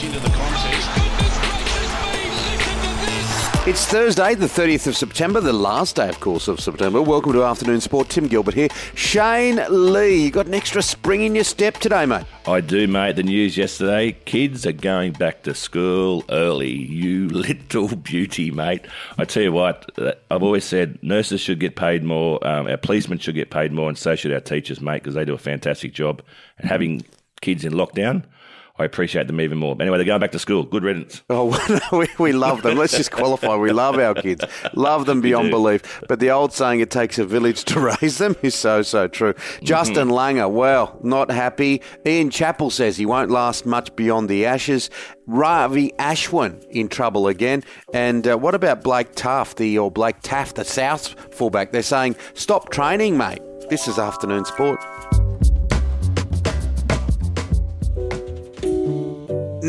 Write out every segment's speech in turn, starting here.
gets into the contest. It's Thursday, the 30th of September, the last day, of course, of September. Welcome to Afternoon Sport. Tim Gilbert here. Shane Lee, you got an extra spring in your step today, mate. I do, mate. The news yesterday kids are going back to school early. You little beauty, mate. I tell you what, uh, I've always said nurses should get paid more, um, our policemen should get paid more, and so should our teachers, mate, because they do a fantastic job. And having kids in lockdown, I appreciate them even more. But anyway, they're going back to school. Good riddance. Oh, we, we love them. Let's just qualify. We love our kids. Love them beyond belief. But the old saying, it takes a village to raise them, is so, so true. Justin Langer, well, not happy. Ian Chappell says he won't last much beyond the Ashes. Ravi Ashwin in trouble again. And uh, what about Blake Taft, the, or Blake Taaffe, the South fullback? They're saying, stop training, mate. This is afternoon sport.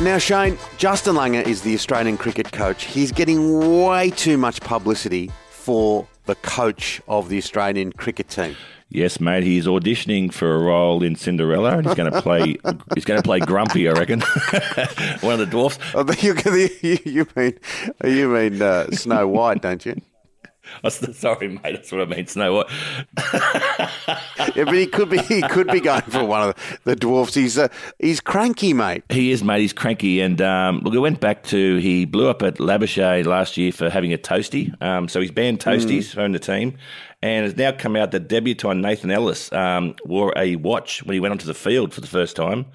Now, Shane, Justin Langer is the Australian cricket coach. He's getting way too much publicity for the coach of the Australian cricket team. Yes, mate. He's auditioning for a role in Cinderella, and he's going to play. he's going to play Grumpy, I reckon, one of the dwarfs. Oh, you, you, you mean you mean uh, Snow White, don't you? Oh, s- sorry, mate. That's what I mean. Snow White. Yeah, but he could be he could be going for one of the dwarfs. He's uh, he's cranky, mate. He is, mate. He's cranky, and um, look, I went back to he blew up at Labuschagne last year for having a toasty. Um, so he's banned toasties from the team, and it's now come out that debutant Nathan Ellis um, wore a watch when he went onto the field for the first time.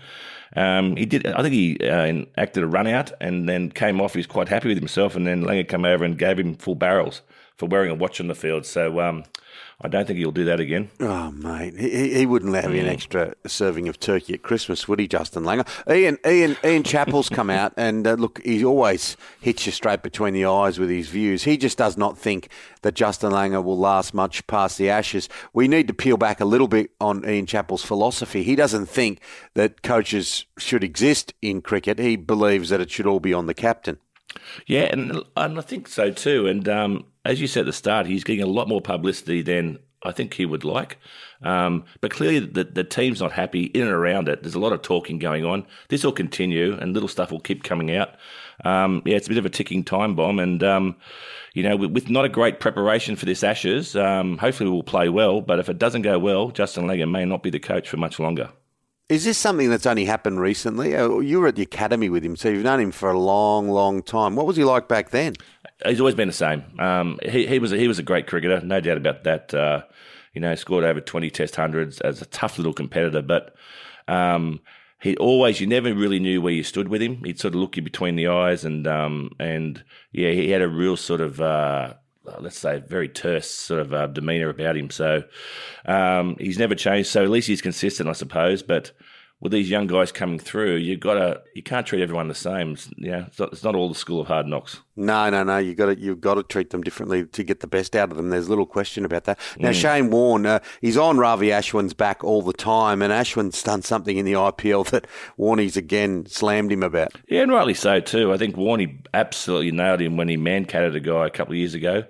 Um, he did. I think he uh, acted a run out and then came off. He was quite happy with himself, and then Langer came over and gave him full barrels for wearing a watch on the field. So um, I don't think he'll do that again. Oh, mate, he, he- wouldn't have you an extra serving of turkey at Christmas, would he, Justin Langer? Ian Ian Ian Chappell's come out and uh, look, he always hits you straight between the eyes with his views. He just does not think that Justin Langer will last much past the Ashes. We need to peel back a little bit on Ian Chappell's philosophy. He doesn't think that coaches should exist in cricket. He believes that it should all be on the captain. Yeah, and, and I think so too. And um, as you said at the start, he's getting a lot more publicity than I think he would like. Um, but clearly, the, the team's not happy in and around it. There's a lot of talking going on. This will continue, and little stuff will keep coming out. Um, yeah, it's a bit of a ticking time bomb. And, um, you know, with, with not a great preparation for this Ashes, um, hopefully we'll play well. But if it doesn't go well, Justin Langer may not be the coach for much longer. Is this something that's only happened recently? Uh, You were at the academy with him, so you've known him for a long, long time. What was he like back then? He's always been the same. Um, he, he was a, he was a great cricketer, no doubt about that. Uh, you know, scored over twenty Test hundreds as a tough little competitor, but um, he always you never really knew where you stood with him. He'd sort of look you between the eyes, and um, and yeah, he had a real sort of. Uh, Let's say very terse sort of uh, demeanour about him. So um, he's never changed. So at least he's consistent, I suppose. But with these young guys coming through, you've got to you can't treat everyone the same. It's, you know, it's not, it's not all the school of hard knocks. No, no, no. You got to you've got to treat them differently to get the best out of them. There's little question about that. Mm. Now Shane Warne, uh, he's on Ravi Ashwin's back all the time, and Ashwin's done something in the IPL that Warney's again slammed him about. Yeah, and rightly so too. I think Warney absolutely nailed him when he Mankaded a guy a couple of years ago.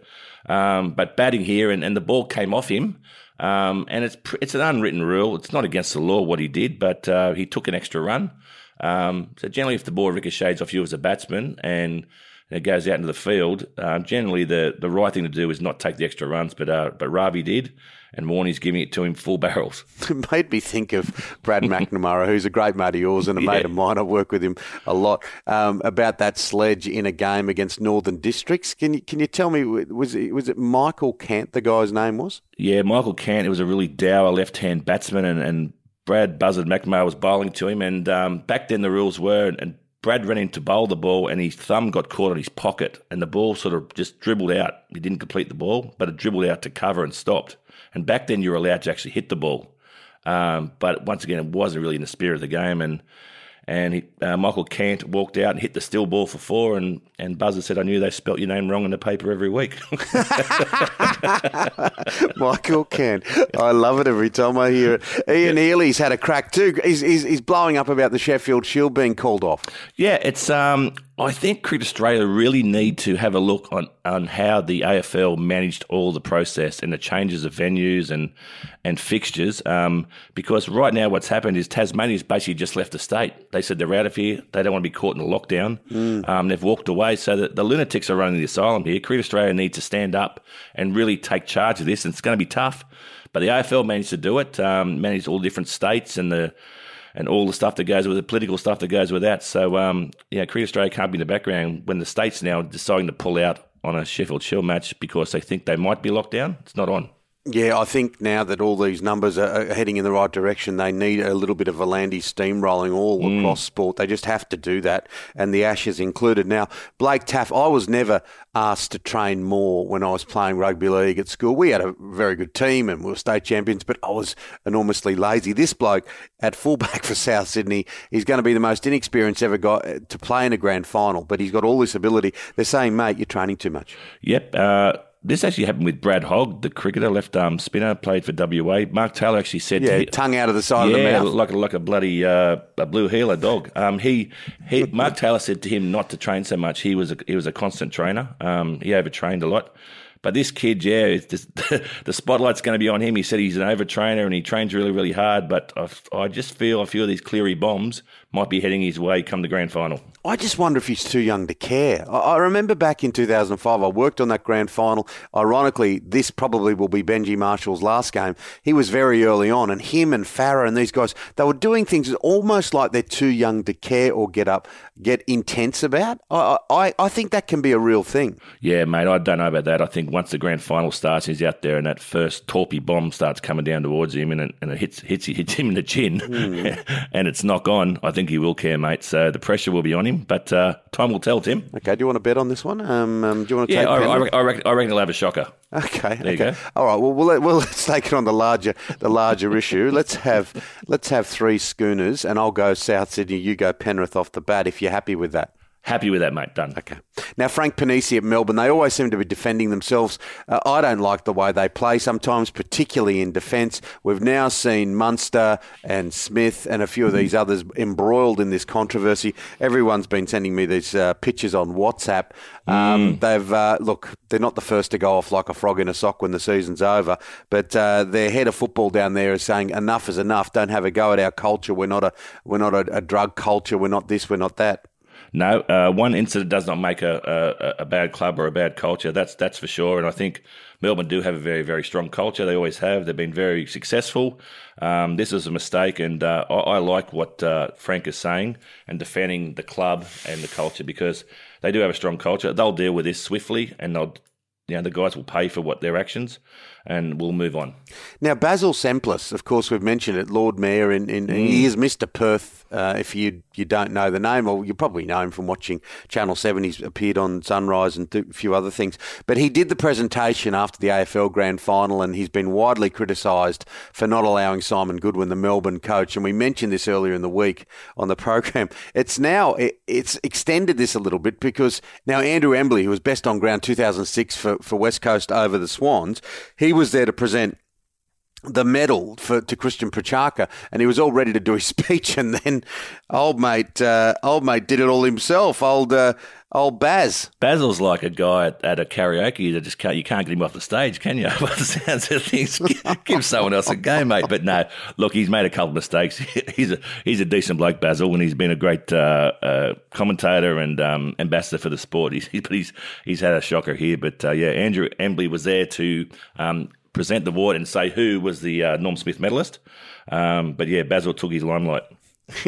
Um, but batting here, and, and the ball came off him. Um, and it's it's an unwritten rule. It's not against the law what he did, but uh, he took an extra run. Um, so generally, if the ball ricochets off you as a batsman and and it goes out into the field, um, generally the, the right thing to do is not take the extra runs, but uh, but Ravi did, and Warney's giving it to him full barrels. It made me think of Brad McNamara, who's a great mate of yours and a mate of mine. I work with him a lot um, about that sledge in a game against Northern Districts. Can you can you tell me was it, was it Michael Kant the guy's name was? Yeah, Michael Cant, it was a really dour left hand batsman, and, and Brad Buzzard McNamara was bowling to him. And um, back then the rules were, and Brad ran in to bowl the ball, and his thumb got caught in his pocket, and the ball sort of just dribbled out. He didn't complete the ball, but it dribbled out to cover and stopped. And back then you were allowed to actually hit the ball. Um, but once again, it wasn't really in the spirit of the game. And and he, uh, Michael Cant walked out and hit the still ball for four. And, and Buzzer said, I knew they spelt your name wrong in the paper every week. Michael Kant. I love it every time I hear it. Ian Healy's had a crack too. He's, he's, he's blowing up about the Sheffield Shield being called off. Yeah, it's. Um, I think Cricket Australia really need to have a look on, on how the AFL managed all the process and the changes of venues and and fixtures. Um, because right now, what's happened is Tasmania's basically just left the state. They said they're out of here. They don't want to be caught in a lockdown. Um, they've walked away. So the, the lunatics are running the asylum here. Cricket Australia needs to stand up and really take charge of this. And it's going to be tough. But the AFL managed to do it. Um, managed all different states and the and all the stuff that goes with the political stuff that goes with that. So, um, yeah, Cricket Australia can't be in the background when the states now deciding to pull out on a Sheffield Shield match because they think they might be locked down. It's not on. Yeah, I think now that all these numbers are heading in the right direction, they need a little bit of V'landys steamrolling all across sport. They just have to do that, and the Ashes included. Now, Blake Taaffe, I was never asked to train more when I was playing rugby league at school. We had a very good team and we were state champions, but I was enormously lazy. This bloke at fullback for South Sydney, he's going to be the most inexperienced ever guy to play in a grand final, but he's got all this ability. They're saying, mate, you're training too much. Yep. Uh, this actually happened with Brad Hogg, the cricketer, left arm spinner, played for WA. Mark Taylor actually said, Yeah, to he- tongue out of the side yeah, of the mouth. like a, like a bloody uh, a blue heeler dog. Um, he, he Mark Taylor said to him not to train so much. He was a, he was a constant trainer. Um, he overtrained a lot. But this kid, yeah, just, the spotlight's going to be on him. He said he's an overtrainer and he trains really, really hard. But I, I just feel a few of these Cleary bombs might be heading his way come the grand final. I just wonder if he's too young to care. I, I remember back in 2005, I worked on that grand final. Ironically, this probably will be Benji Marshall's last game. He was very early on, and him and Farah and these guys, they were doing things almost like they're too young to care or get up, get intense about. I, I, I think that can be a real thing. Yeah, mate, I don't know about that. I think once the grand final starts, he's out there, and that first torpy bomb starts coming down towards him, and it, and it hits hits hits him in the chin, and it's knock on. I think he will care, mate. So the pressure will be on him, but uh, time will tell, Tim. Okay, do you want to bet on this one? Um, um, do you want to Yeah, take I, I, reckon, I, reckon, I reckon he'll have a shocker. Okay. There you okay. go. All right. Well, we'll, well, let's take it on the larger the larger issue. Let's have let's have three schooners, and I'll go South Sydney. You go Penrith off the bat. If you're happy with that. Happy with that, mate. Done. Okay. Now, Frank Ponissi at Melbourne, they always seem to be defending themselves. Uh, I don't like the way they play sometimes, particularly in defence. We've now seen Munster and Smith and a few of these others embroiled in this controversy. Everyone's been sending me these uh, pictures on WhatsApp. Um, They've, uh, look, they're not the first to go off like a frog in a sock when the season's over, but uh, their head of football down there is saying enough is enough. Don't have a go at our culture. We're not a, we're not a, a drug culture. We're not this, we're not that. No, uh, one incident does not make a, a, a bad club or a bad culture. That's that's for sure. And I think Melbourne do have a very very strong culture. They always have. They've been very successful. Um, this is a mistake, and uh, I, I like what uh, Frank is saying and defending the club and the culture because they do have a strong culture. They'll deal with this swiftly, and they'll you know the guys will pay for what their actions, and we'll move on. Now, Basil Zempilas, of course, we've mentioned it, Lord Mayor, in, in, he is Mr. Perth. Uh, if you you don't know the name, or you probably know him from watching Channel 7, he's appeared on Sunrise and a few other things. But he did the presentation after the AFL Grand Final, and he's been widely criticised for not allowing Simon Goodwin, the Melbourne coach. And we mentioned this earlier in the week on the program. It's now, it, it's extended this a little bit because now Andrew Embley, who was best on ground 2006 for, for West Coast over the Swans, he was there to present the medal for to Christian Petracca, and he was all ready to do his speech, and then old mate, uh, old mate did it all himself. Old uh, old Baz. Basil's like a guy at, at a karaoke that just can't you can't get him off the stage, can you? By the sounds of things, give someone else a go, mate. But no, look, he's made a couple of mistakes. he's a he's a decent bloke, Basil, and he's been a great uh, uh, commentator and um, ambassador for the sport. He's, he's he's he's had a shocker here. But uh, yeah, Andrew Embley was there to. Um, present the award and say who was the uh, Norm Smith medalist. Um, but yeah, Basil took his limelight.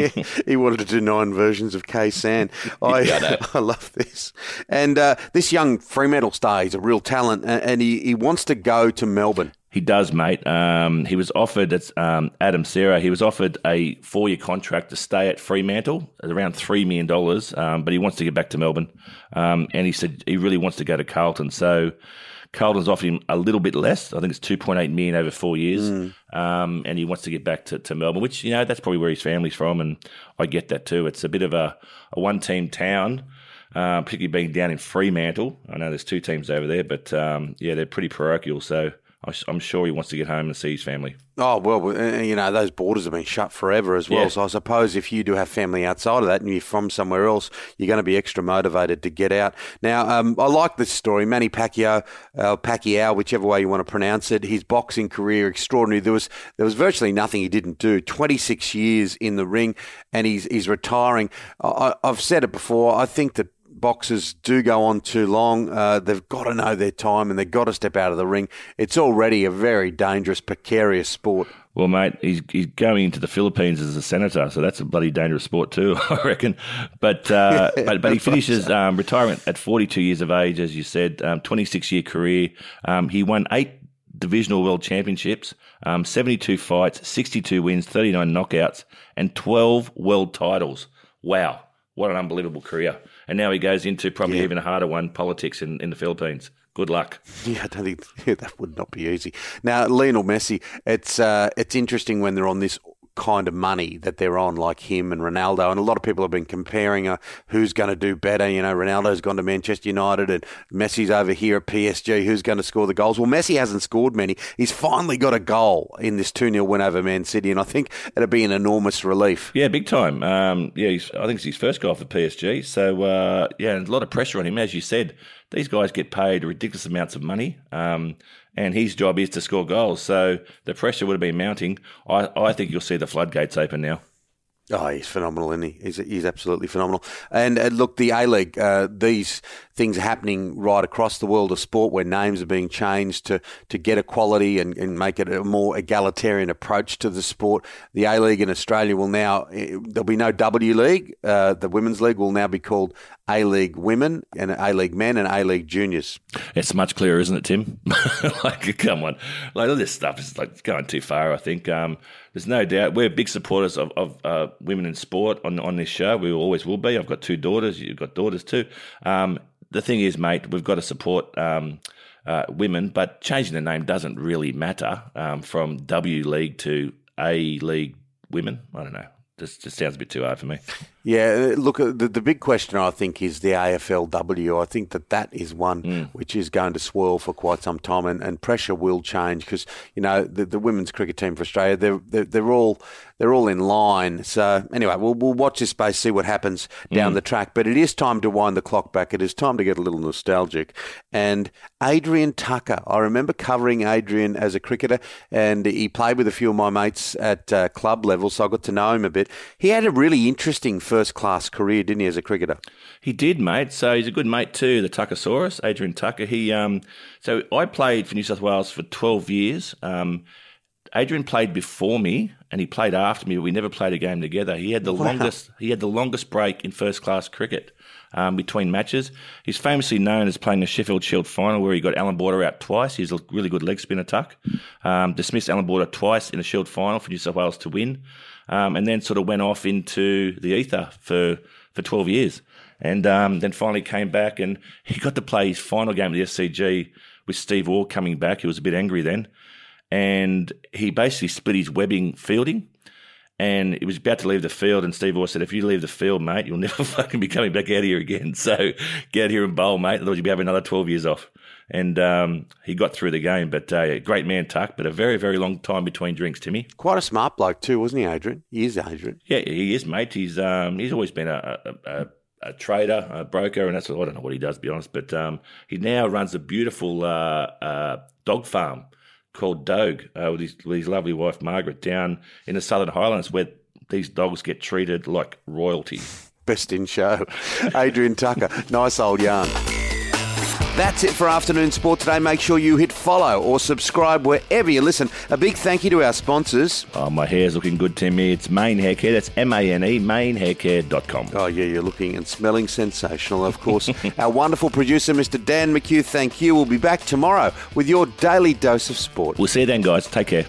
he wanted to do nine versions of Khe Sanh. I, Yeah, I love this. And uh, this young Fremantle star, he's a real talent, and, and he, he wants to go to Melbourne. He does, mate. Um, he was offered, it's um, Adam Cerra, he was offered a four year contract to stay at Fremantle at around $3 million, um, but he wants to get back to Melbourne. Um, and he said he really wants to go to Carlton. So Carlton's offered him a little bit less. I think it's 2.8 million over four years. Um, and he wants to get back to, to Melbourne, which, you know, that's probably where his family's from. And I get that too. It's a bit of a, a one team town. Uh, particularly being down in Fremantle. I know there's two teams over there, but um, yeah, they're pretty parochial. So I'm sure he wants to get home and see his family. Oh, well, you know, those borders have been shut forever as well. Yeah. So I suppose if you do have family outside of that and you're from somewhere else, you're going to be extra motivated to get out. Now, um, I like this story. Manny Pacquiao, uh, Pacquiao, whichever way you want to pronounce it, his boxing career extraordinary. There was there was virtually nothing he didn't do. 26 years in the ring, and he's he's retiring. I- I've said it before. I think that boxers do go on too long. Uh, they've got to know their time and they've got to step out of the ring. It's already a very dangerous, precarious sport. Well, mate, he's, he's going into the Philippines as a senator, so that's a bloody dangerous sport too, I reckon. But uh, but but he finishes um, retirement at 42 years of age, as you said, um, 26 year career. Um, he won eight divisional world championships, um, 72 fights, 62 wins, 39 knockouts, and 12 world titles. Wow, what an unbelievable career! And now he goes into probably Yeah. even a harder one, politics in, in the Philippines. Good luck. Yeah, I don't think yeah, that would not be easy. Now, Lionel Messi, it's uh, it's interesting when they're on this kind of money that they're on, like him and Ronaldo, and a lot of people have been comparing uh, who's going to do better. You know, Ronaldo's gone to Manchester United, and Messi's over here at PSG. Who's going to score the goals? Well, Messi hasn't scored many. He's finally got a goal in this two 0 win over Man City, and I think it'll be an enormous relief. Yeah, big time. Um, yeah, I think it's his first goal for PSG. So uh, yeah, a lot of pressure on him, as you said. These guys get paid ridiculous amounts of money, um, and his job is to score goals. So the pressure would have been mounting. I, I think you'll see the floodgates open now. Oh, he's phenomenal, isn't he? He's, he's absolutely phenomenal. And uh, look, the A League, uh, these things happening right across the world of sport where names are being changed to, to get equality and, and make it a more egalitarian approach to the sport. The A League in Australia will now, eh, there'll be no W League. Uh, the Women's League will now be called A League Women and A League Men and A League Juniors. It's much clearer, isn't it, Tim? like, come on, like all this stuff is like going too far. I think um, there's no doubt we're big supporters of, of uh, women in sport on on this show. We always will be. I've got two daughters. You've got daughters too. Um, the thing is, mate, we've got to support. Um, uh, women, but changing the name doesn't really matter um, from W League to A League Women. I don't know. Just, just sounds a bit too hard for me. Yeah, uh, look, uh, the, the big question I think is the AFLW. I think that that is one which is going to swirl for quite some time, and, and pressure will change because you know the, the women's cricket team for Australia they're, they're they're all they're all in line. So anyway, we'll we'll watch this space, see what happens down the track. But it is time to wind the clock back. It is time to get a little nostalgic. And Adrian Tucker, I remember covering Adrian as a cricketer, and he played with a few of my mates at uh, club level, so I got to know him a bit. He had a really interesting first class career, didn't he, as a cricketer? He did, mate. So he's a good mate too, the Tuckersaurus, Adrian Tucker. He um, so I played for New South Wales for twelve years. Um, Adrian played before me, and he played after me. But we never played a game together. He had the longest. He had the longest break in first class cricket um, between matches. He's famously known as playing the Sheffield Shield final where he got Alan Border out twice. He's a really good leg spinner, Tuck. Um, dismissed Alan Border twice in the Shield final for New South Wales to win, um, and then sort of went off into the ether for for twelve years and um, then finally came back and he got to play his final game at the SCG with Steve Waugh coming back. He was a bit angry then, and he basically split his webbing fielding. And he was about to leave the field, and Steve Waugh said, "If you leave the field, mate, you'll never fucking be coming back out here again. So get out here and bowl, mate. Otherwise, you'll be having another twelve years off." and um, he got through the game. But uh, great man, Tuck. But a very very long time between drinks, Timmy. Quite a smart bloke too, wasn't he, Adrian? He is Adrian. Yeah, he is, mate. He's um, he's always been a, a, a, a trader, a broker, and that's I don't know what he does, to be honest. But um, he now runs a beautiful uh, uh, dog farm called Dogue uh, with, his, with his lovely wife Margaret down in the Southern Highlands, where these dogs get treated like royalty. Best in show. Adrian Tucker. Nice old yarn. That's it for afternoon sport today. Make sure you hit follow or subscribe wherever you listen. A big thank you to our sponsors. Oh, my hair's looking good, Timmy. It's Mane Hair Care. That's M A N E, manehaircare.com. Oh, yeah, you're looking and smelling sensational, of course. our wonderful producer, Mr. Dan McHugh, thank you. We'll be back tomorrow with your daily dose of sport. We'll see you then, guys. Take care.